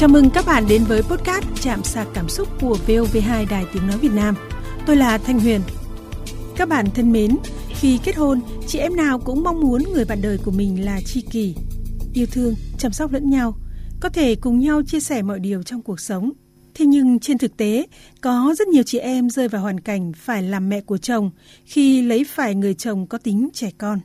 Chào mừng các bạn đến với podcast Chạm sạc cảm xúc của VOV2 Đài Tiếng Nói Việt Nam. Tôi là Thanh Huyền. Các bạn thân mến, khi kết hôn, chị em nào cũng mong muốn người bạn đời của mình là tri kỷ, yêu thương, chăm sóc lẫn nhau, có thể cùng nhau chia sẻ mọi điều trong cuộc sống. Thế nhưng trên thực tế, có rất nhiều chị em rơi vào hoàn cảnh phải làm mẹ của chồng khi lấy phải người chồng có tính trẻ con.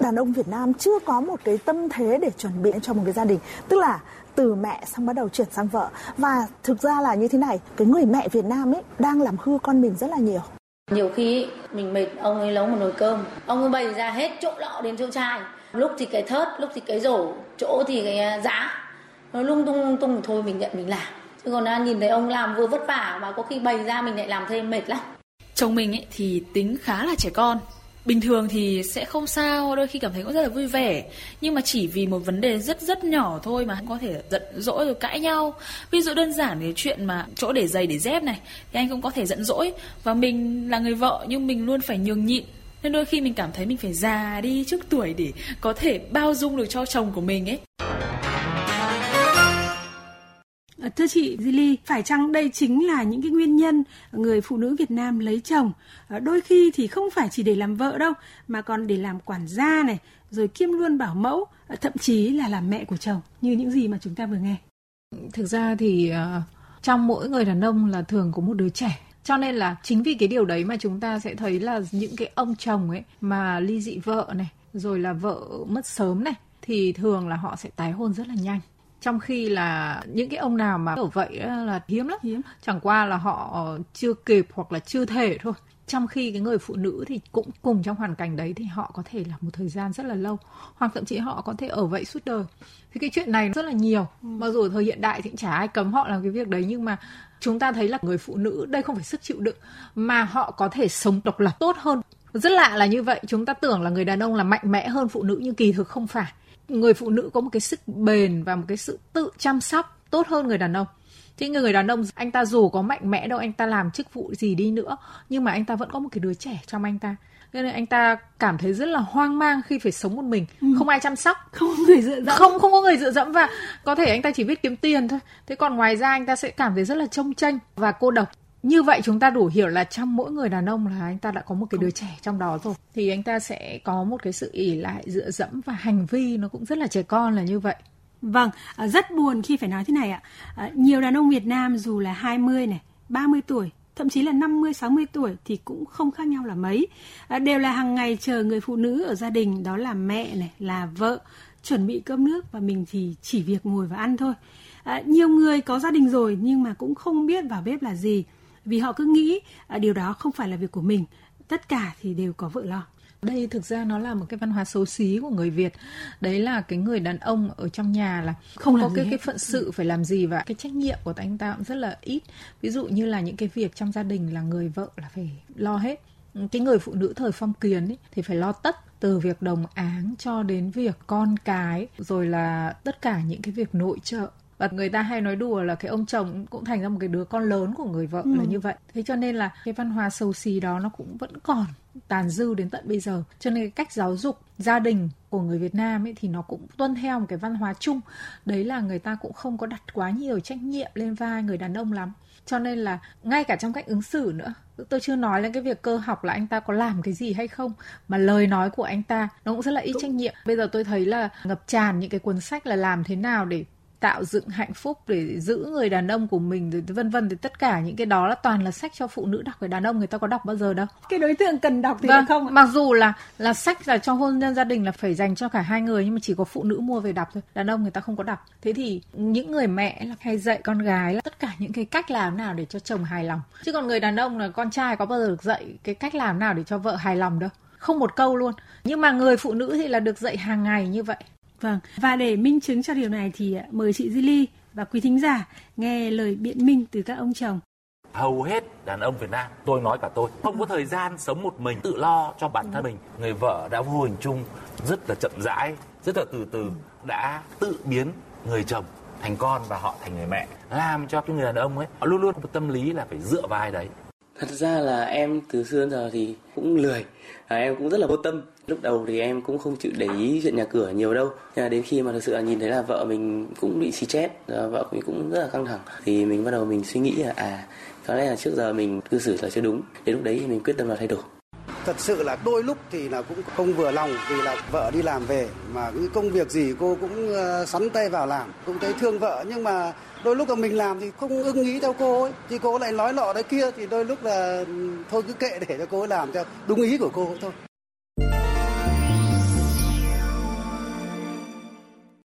Đàn ông Việt Nam chưa có một cái tâm thế để chuẩn bị cho một cái gia đình, tức là từ mẹ xong bắt đầu chuyển sang vợ. Và thực ra là như thế này cái người mẹ Việt Nam ấy đang làm hư con mình rất là nhiều. Nhiều khi mình mệt ông ấy nấu một nồi cơm. Ông ấy bày ra hết chỗ lọ đến chỗ trai lúc thì cái thớt lúc thì cái rổ chỗ thì cái à, giá nó lung tung lung tung thôi mình nhận mình làm. Chứ còn à, nhìn thấy ông làm vừa vất vả mà có khi bày ra mình lại làm thêm mệt lắm. Chồng mình ấy thì tính khá là trẻ con bình thường thì sẽ không sao, đôi khi cảm thấy cũng rất là vui vẻ. Nhưng mà chỉ vì một vấn đề rất rất nhỏ thôi mà có thể giận dỗi rồi cãi nhau. Ví dụ đơn giản cái chuyện mà chỗ để giày, để dép này, thì anh cũng có thể giận dỗi. Và mình là người vợ nhưng mình luôn phải nhường nhịn. Nên đôi khi mình cảm thấy mình phải già đi trước tuổi để có thể bao dung được cho chồng của mình ấy. Ờ, thưa chị Zili, phải chăng đây chính là những cái nguyên nhân người phụ nữ Việt Nam lấy chồng? Ờ, đôi khi thì không phải chỉ để làm vợ đâu, mà còn để làm quản gia này, rồi kiêm luôn bảo mẫu, ờ, thậm chí là làm mẹ của chồng, như những gì mà chúng ta vừa nghe. Thực ra thì trong mỗi người đàn ông là thường có một đứa trẻ cho nên là chính vì cái điều đấy mà chúng ta sẽ thấy là những cái ông chồng ấy mà ly dị vợ này rồi là vợ mất sớm này thì thường là họ sẽ tái hôn rất là nhanh trong khi là những cái ông nào mà ở vậy là hiếm lắm. Hiếm. Chẳng qua là họ chưa kịp hoặc là chưa thể thôi. Trong khi cái người phụ nữ thì cũng cùng trong hoàn cảnh đấy thì họ có thể là một thời gian rất là lâu. Hoặc thậm chí họ có thể ở vậy suốt đời. Thì cái chuyện này rất là nhiều. Ừ. mặc dù thời hiện đại thì chả ai cấm họ làm cái việc đấy nhưng mà chúng ta thấy là người phụ nữ đây không phải sức chịu đựng mà họ có thể sống độc lập tốt hơn. Rất lạ là như vậy. Chúng ta tưởng là người đàn ông là mạnh mẽ hơn phụ nữ nhưng kỳ thực không phải người phụ nữ có một cái sức bền và một cái sự tự chăm sóc tốt hơn người đàn ông. Thì người đàn ông anh ta dù có mạnh mẽ đâu anh ta làm chức vụ gì đi nữa nhưng mà anh ta vẫn có một cái đứa trẻ trong anh ta. Nên anh ta cảm thấy rất là hoang mang khi phải sống một mình. Ừ. không ai chăm sóc. Không có người dựa dẫm. Không không có người dựa dẫm và có thể anh ta chỉ biết kiếm tiền thôi. Thế còn ngoài ra anh ta sẽ cảm thấy rất là trông tranh và cô độc như vậy chúng ta đủ hiểu là trong mỗi người đàn ông là anh ta đã có một cái đứa trẻ trong đó rồi thì anh ta sẽ có một cái sự ỉ lại dựa dẫm và hành vi nó cũng rất là trẻ con là như vậy Vâng, à, rất buồn khi phải nói thế này ạ. À, nhiều đàn ông Việt Nam dù là 20 này, 30 tuổi, thậm chí là 50, 60 tuổi thì cũng không khác nhau là mấy. À, đều là hàng ngày chờ người phụ nữ ở gia đình đó là mẹ này, là vợ chuẩn bị cơm nước và mình thì chỉ việc ngồi và ăn thôi. À, nhiều người có gia đình rồi nhưng mà cũng không biết vào bếp là gì vì họ cứ nghĩ à, điều đó không phải là việc của mình. Tất cả thì đều có vợ lo. Đây thực ra nó là một cái văn hóa xấu xí của người Việt. Đấy là cái người đàn ông ở trong nhà là không, có cái cái phận sự phải làm gì và cái trách nhiệm của anh ta cũng rất là ít. Ví dụ như là những cái việc trong gia đình là người vợ là phải lo hết. Cái người phụ nữ thời phong kiến ấy, thì phải lo tất từ việc đồng áng cho đến việc con cái rồi là tất cả những cái việc nội trợ và người ta hay nói đùa là cái ông chồng cũng thành ra một cái đứa con lớn của người vợ ừ. là như vậy. Thế cho nên là cái văn hóa xấu xí đó nó cũng vẫn còn tàn dư đến tận bây giờ. Cho nên cái cách giáo dục gia đình của người Việt Nam ấy thì nó cũng tuân theo một cái văn hóa chung. Đấy là người ta cũng không có đặt quá nhiều trách nhiệm lên vai người đàn ông lắm. Cho nên là ngay cả trong cách ứng xử nữa tôi chưa nói lên cái việc cơ học là anh ta có làm cái gì hay không mà lời nói của anh ta nó cũng rất là ít trách nhiệm. Bây giờ tôi thấy là ngập tràn những cái cuốn sách là làm thế nào để tạo dựng hạnh phúc để giữ người đàn ông của mình rồi vân vân thì tất cả những cái đó là toàn là sách cho phụ nữ đọc về đàn ông người ta có đọc bao giờ đâu. Cái đối tượng cần đọc thì vâng, không mặc dù là là sách là cho hôn nhân gia đình là phải dành cho cả hai người nhưng mà chỉ có phụ nữ mua về đọc thôi đàn ông người ta không có đọc. Thế thì những người mẹ là hay dạy con gái là tất cả những cái cách làm nào để cho chồng hài lòng. Chứ còn người đàn ông là con trai có bao giờ được dạy cái cách làm nào để cho vợ hài lòng đâu. Không một câu luôn. Nhưng mà người phụ nữ thì là được dạy hàng ngày như vậy Vâng, và để minh chứng cho điều này thì à, mời chị Zili và quý thính giả nghe lời biện minh từ các ông chồng. Hầu hết đàn ông Việt Nam, tôi nói cả tôi, không có thời gian sống một mình tự lo cho bản thân mình. Người vợ đã vô hình chung rất là chậm rãi, rất là từ từ đã tự biến người chồng thành con và họ thành người mẹ làm cho cái người đàn ông ấy họ luôn luôn có một tâm lý là phải dựa vai đấy Thật ra là em từ xưa đến giờ thì cũng lười, à, em cũng rất là vô tâm. Lúc đầu thì em cũng không chịu để ý chuyện nhà cửa nhiều đâu. Nhưng mà đến khi mà thực sự là nhìn thấy là vợ mình cũng bị xì chết, à, vợ mình cũng rất là căng thẳng thì mình bắt đầu mình suy nghĩ là à có lẽ là trước giờ mình cư xử là chưa đúng. Đến lúc đấy thì mình quyết tâm là thay đổi thật sự là đôi lúc thì là cũng không vừa lòng vì là vợ đi làm về mà cái công việc gì cô cũng ờ, sắn tay vào làm cũng thấy thương vợ. Nhưng mà đôi lúc là mình làm thì không ưng ý theo cô ấy thì cô lại nói lọ đấy kia thì đôi lúc là ừ, thôi cứ kệ để cho cô ấy làm theo đúng ý của cô thôi.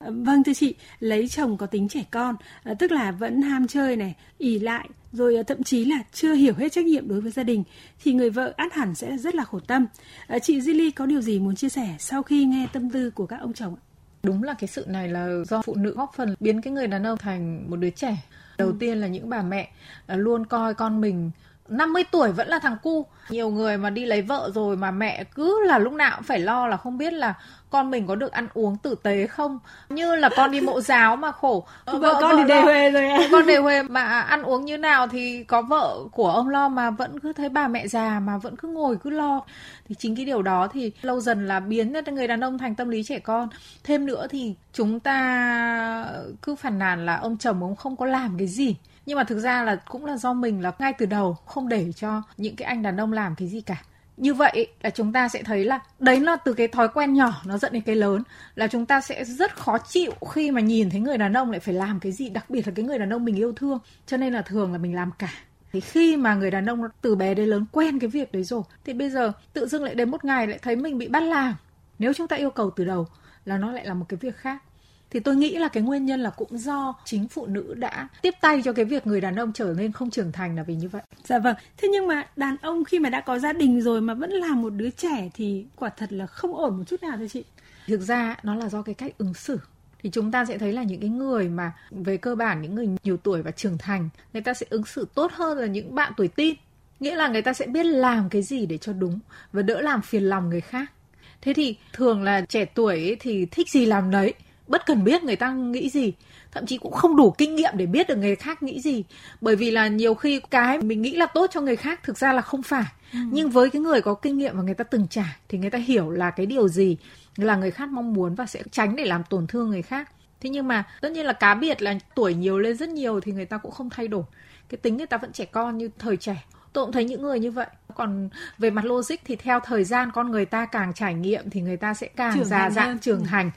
Vâng thưa chị, lấy chồng có tính trẻ con, ờ, tức là vẫn ham chơi này, ỉ lại, rồi à, thậm chí là chưa hiểu hết trách nhiệm đối với gia đình, thì người vợ át hẳn sẽ rất là khổ tâm. À, chị Zili có điều gì muốn chia sẻ sau khi nghe tâm tư của các ông chồng? Đúng là cái sự này là do phụ nữ góp phần biến cái người đàn ông thành một đứa trẻ. Đầu ừ. tiên là những bà mẹ à, luôn coi con mình 50 tuổi vẫn là thằng cu. Nhiều người mà đi lấy vợ rồi mà mẹ cứ là lúc nào cũng phải lo là không biết là con mình có được ăn uống tử tế không. Như là con đi mộ giáo mà khổ. Vợ, vợ con vợ thì đề huề rồi à. con đề huề mà ăn uống như nào thì có vợ của ông lo mà vẫn cứ thấy bà mẹ già mà vẫn cứ ngồi cứ lo. Thì chính cái điều đó thì lâu dần là biến người đàn ông thành tâm lý trẻ con. Thêm nữa thì chúng ta cứ phản nàn là ông chồng ông không có làm cái gì nhưng mà thực ra là cũng là do mình là ngay từ đầu không để cho những cái anh đàn ông làm cái gì cả. Như vậy là chúng ta sẽ thấy là đấy là từ cái thói quen nhỏ nó dẫn đến cái lớn, là chúng ta sẽ rất khó chịu khi mà nhìn thấy người đàn ông lại phải làm cái gì, đặc biệt là cái người đàn ông mình yêu thương. Cho nên là thường là mình làm cả. Thì khi mà người đàn ông từ bé đến lớn quen cái việc đấy rồi, thì bây giờ tự dưng lại đến một ngày lại thấy mình bị bắt làm. Nếu chúng ta yêu cầu từ đầu là nó lại là một cái việc khác thì tôi nghĩ là cái nguyên nhân là cũng do chính phụ nữ đã tiếp tay cho cái việc người đàn ông trở nên không trưởng thành là vì như vậy. Dạ vâng. Thế nhưng mà đàn ông khi mà đã có gia đình rồi mà vẫn là một đứa trẻ thì quả thật là không ổn một chút nào thưa chị. Thực ra nó là do cái cách ứng xử thì chúng ta sẽ thấy là những cái người mà về cơ bản những người nhiều tuổi và trưởng thành người ta sẽ ứng xử tốt hơn là những bạn tuổi tin nghĩa là người ta sẽ biết làm cái gì để cho đúng và đỡ làm phiền lòng người khác thế thì thường là trẻ tuổi thì thích gì làm đấy bất cần biết người ta nghĩ gì. Thậm chí cũng không đủ kinh nghiệm để biết được người khác nghĩ gì. Bởi vì là nhiều khi cái mình nghĩ là tốt cho người khác thực ra là không phải. Ừ. nhưng với cái người có kinh nghiệm và người ta từng trải thì người ta hiểu là cái điều gì là người khác mong muốn và sẽ tránh để làm tổn thương người khác. Thế nhưng mà tất nhiên là cá biệt là tuổi nhiều lên rất nhiều thì người ta cũng không thay đổi. Cái tính người ta vẫn trẻ con như thời trẻ. Tôi cũng thấy những người như vậy. Còn về mặt logic thì theo thời gian con người ta càng trải nghiệm thì người ta sẽ càng trưởng già dặn trưởng ừ. thành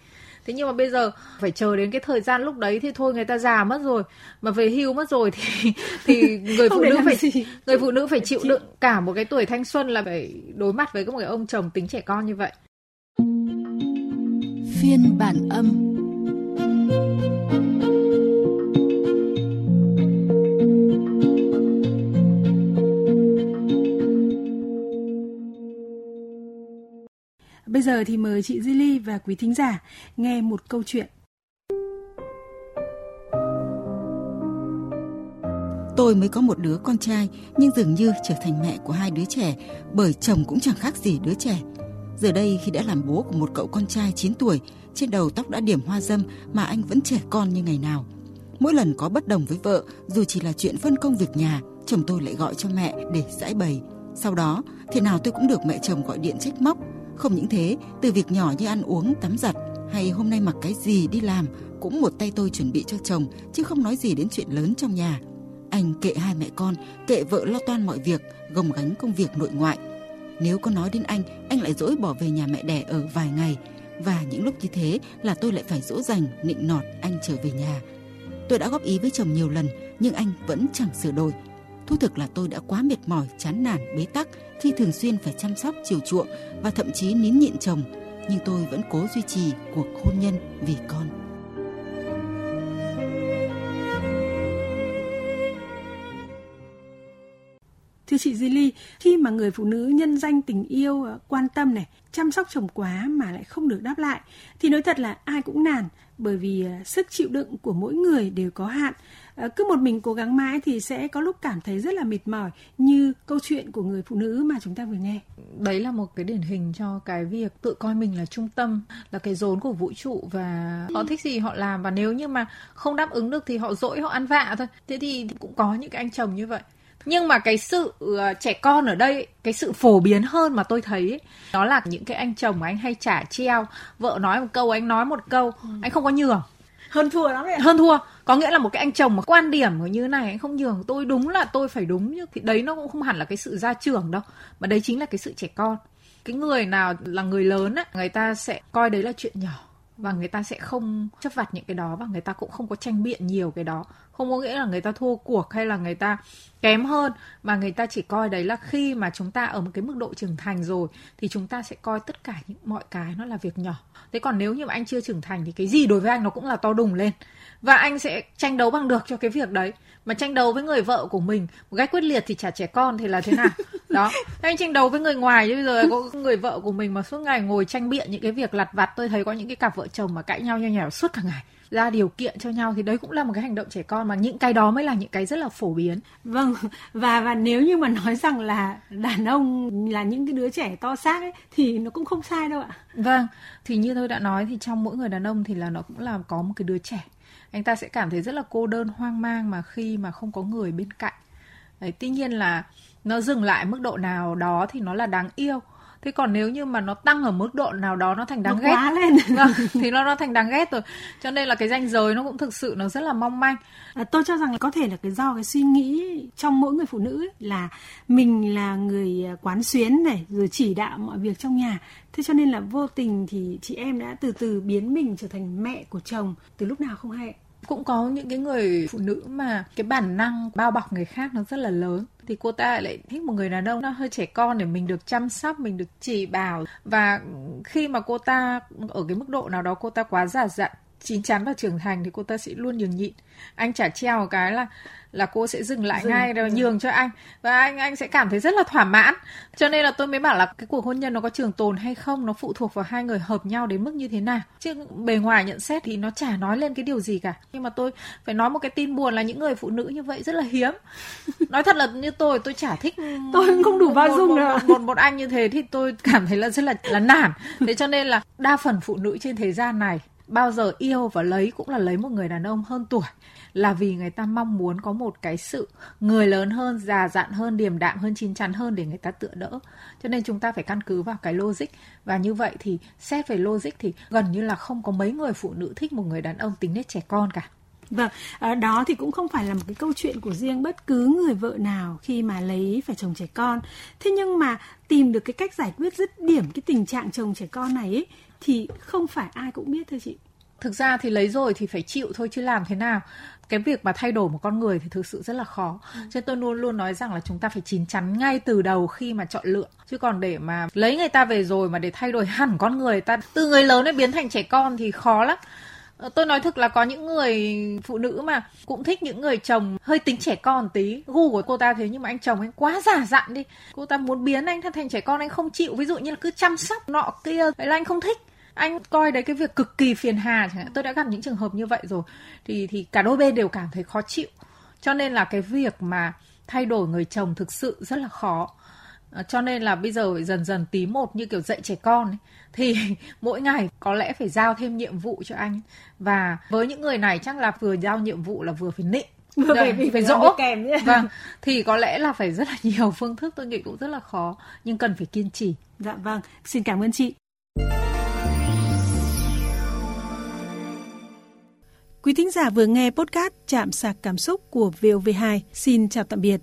thế nhưng mà bây giờ phải chờ đến cái thời gian lúc đấy thì thôi người ta già mất rồi. Mà về hưu mất rồi thì thì người phụ nữ phải gì. người phụ nữ phải chịu đựng cả một cái tuổi thanh xuân là phải đối mặt với một cái ông chồng tính trẻ con như vậy. Phiên bản âm Bây giờ thì mời chị Zili và quý thính giả nghe một câu chuyện. Tôi mới có một đứa con trai nhưng dường như trở thành mẹ của hai đứa trẻ bởi chồng cũng chẳng khác gì đứa trẻ. Giờ đây khi đã làm bố của một cậu con trai 9 tuổi, trên đầu tóc đã điểm hoa dâm mà anh vẫn trẻ con như ngày nào. Mỗi lần có bất đồng với vợ, dù chỉ là chuyện phân công việc nhà, chồng tôi lại gọi cho mẹ để giải bày. Sau đó, thế nào tôi cũng được mẹ chồng gọi điện trách móc, không những thế, từ việc nhỏ như ăn uống, tắm giặt hay hôm nay mặc cái gì đi làm cũng một tay tôi chuẩn bị cho chồng chứ không nói gì đến chuyện lớn trong nhà. Anh kệ hai mẹ con, kệ vợ lo toan mọi việc, gồng gánh công việc nội ngoại. Nếu có nói đến anh, anh lại dỗi bỏ về nhà mẹ đẻ ở vài ngày. Và những lúc như thế là tôi lại phải dỗ dành, nịnh nọt anh trở về nhà. Tôi đã góp ý với chồng nhiều lần, nhưng anh vẫn chẳng sửa đổi. Thú thực là tôi đã quá mệt mỏi, chán nản, bế tắc khi thường xuyên phải chăm sóc, chiều chuộng và thậm chí nín nhịn chồng. Nhưng tôi vẫn cố duy trì cuộc hôn nhân vì con. Thưa chị Zili, khi mà người phụ nữ nhân danh tình yêu, ờ, quan tâm này, chăm sóc chồng quá mà lại không được đáp lại, thì nói thật là ai cũng nản, bởi vì à, sức chịu đựng của mỗi người đều có hạn. À, cứ một mình cố gắng mãi thì sẽ có lúc cảm thấy rất là mệt mỏi như câu chuyện của người phụ nữ mà chúng ta vừa nghe. Đấy là một cái điển hình cho cái việc tự coi mình là trung tâm, là cái rốn của vũ trụ và họ thích gì họ làm. Và nếu như mà không đáp ứng được thì họ dỗi họ ăn vạ thôi. Thế thì cũng có những cái anh chồng như vậy nhưng mà cái sự uh, trẻ con ở đây cái sự phổ biến hơn mà tôi thấy ấy, đó là những cái anh chồng anh hay trả treo. Vợ nói một câu anh nói một câu ừ. anh không có nhường. Hơn thua lắm đấy hơn thua. Có nghĩa là một cái anh chồng mà quan điểm như này anh không nhường. Tôi đúng là tôi phải đúng nhưng thì đấy nó cũng không hẳn là cái sự gia trưởng đâu mà đấy chính là cái sự trẻ con. Cái người nào là người lớn á người ta sẽ coi đấy là chuyện nhỏ và người ta sẽ không chấp vặt những cái đó và người ta cũng không có tranh biện nhiều cái đó. Không có nghĩa là người ta thua cuộc hay là người ta kém hơn. Mà người ta chỉ coi đấy là khi mà chúng ta ở một cái mức độ trưởng thành rồi thì chúng ta sẽ coi tất cả những mọi cái nó là việc nhỏ. Thế còn nếu như mà anh chưa trưởng thành thì cái gì đối với anh nó cũng là to đùng lên. Và anh sẽ tranh đấu bằng được cho cái việc đấy. Mà tranh đấu với người vợ của mình một cách quyết liệt thì chả trẻ con thì là thế nào? Đó. Anh tranh đấu với người ngoài chứ bây giờ có người vợ của mình mà suốt ngày ngồi tranh biện những cái việc lặt vặt. Tôi thấy có những cái cặp vợ chồng mà cãi nhau nhau nhẻo suốt cả ngày ra điều kiện cho nhau thì đấy cũng là một cái hành động trẻ con mà những cái đó mới là những cái rất là phổ biến. Vâng và và nếu như mà nói rằng là đàn ông là những cái đứa trẻ to xác ấy thì nó cũng không sai đâu ạ. Vâng thì như tôi đã nói thì trong mỗi người đàn ông thì là nó cũng là có một cái đứa trẻ. Anh ta sẽ cảm thấy rất là cô đơn hoang mang mà khi mà không có người bên cạnh. Đấy tuy nhiên là nó dừng lại mức độ nào đó thì nó là đáng yêu thế còn nếu như mà nó tăng ở mức độ nào đó nó thành đáng nó ghét quá lên. Vâng, thì nó nó thành đáng ghét rồi. Cho nên là cái ranh giới nó cũng thực sự nó rất là mong manh. À, tôi cho rằng là có thể là cái do cái suy nghĩ trong mỗi người phụ nữ ấy, là mình là người à, quán xuyến này rồi chỉ đạo mọi việc trong nhà. Thế cho nên là vô tình thì chị em đã từ từ biến mình trở thành mẹ của chồng. Từ lúc nào không hay cũng có những cái người phụ nữ mà cái bản năng bao bọc người khác nó rất là lớn. Thì cô ta lại thích một người đàn ông nó hơi trẻ con để mình được chăm sóc, mình được chỉ bảo. Và khi mà cô ta ở cái mức độ nào đó cô ta quá giả dặn, chín chắn và trưởng thành thì cô ta sẽ luôn nhường nhịn. Anh chả treo cái là là cô sẽ dừng lại dừng, ngay rồi nhường cho anh. Và anh anh sẽ cảm thấy rất là thỏa mãn. Cho nên là tôi mới bảo là cái cuộc hôn nhân nó có trường tồn hay không nó phụ thuộc vào hai người hợp nhau đến mức như thế nào. Chứ bề ngoài nhận xét thì nó chả nói lên cái điều gì cả. Nhưng mà tôi phải nói một cái tin buồn là những người phụ nữ như vậy rất là hiếm. Nói thật là như tôi tôi chả thích tôi cũng không đủ bao dung một, một, một, một anh như thế thì tôi cảm thấy là rất là là nản. Thế cho nên là đa phần phụ nữ trên thế gian này bao giờ yêu và lấy cũng là lấy một người đàn ông hơn tuổi là vì người ta mong muốn có một cái sự người lớn hơn, già dặn hơn, điềm đạm hơn, chín chắn hơn để người ta tựa đỡ. Cho nên chúng ta phải căn cứ vào cái logic và như vậy thì xét về logic thì gần như là không có mấy người phụ nữ thích một người đàn ông tính nết trẻ con cả. Vâng, à, đó thì cũng không phải là một cái câu chuyện của riêng bất cứ người vợ nào khi mà lấy phải chồng trẻ con. Thế nhưng mà tìm được cái cách giải quyết dứt điểm cái tình trạng chồng trẻ con này ấy, thì không phải ai cũng biết thưa chị. Thực ra thì lấy rồi thì phải chịu thôi chứ làm thế nào? Cái việc mà thay đổi một con người thì thực sự rất là khó. Ừ. cho nên tôi luôn luôn nói rằng là chúng ta phải chín chắn ngay từ đầu khi mà chọn lựa. Chứ còn để mà lấy người ta về rồi mà để thay đổi hẳn con người ta từ người lớn ấy biến thành trẻ con thì khó lắm. Ờ, tôi nói thực là có những người phụ nữ mà cũng thích những người chồng hơi tính trẻ con tí. Gu của cô ta thế nhưng mà anh chồng anh quá giả dặn đi. Cô ta muốn biến anh thành trẻ con anh không chịu. Ví dụ như là cứ chăm sóc nọ kia đấy là anh không thích anh coi đấy cái việc cực kỳ phiền hà chẳng hạn. Tôi đã gặp những trường hợp như vậy rồi. Thì thì cả đôi bên đều cảm thấy khó chịu. Cho nên là cái việc mà thay đổi người chồng thực sự rất là khó. Ờ, cho nên là bây giờ dần dần tí một như kiểu dạy trẻ con ấy, thì mỗi ngày có lẽ phải giao thêm nhiệm vụ cho anh. Và với những người này chắc là vừa giao nhiệm vụ là vừa phải nịnh. Vừa phải, phải, phải dỗ. kèm vâng thì có lẽ là phải rất là nhiều phương thức tôi nghĩ cũng rất là khó nhưng cần phải kiên trì. Dạ vâng xin cảm ơn chị Quý thính giả vừa nghe podcast Chạm sạc cảm xúc của VOV2. Xin chào tạm biệt.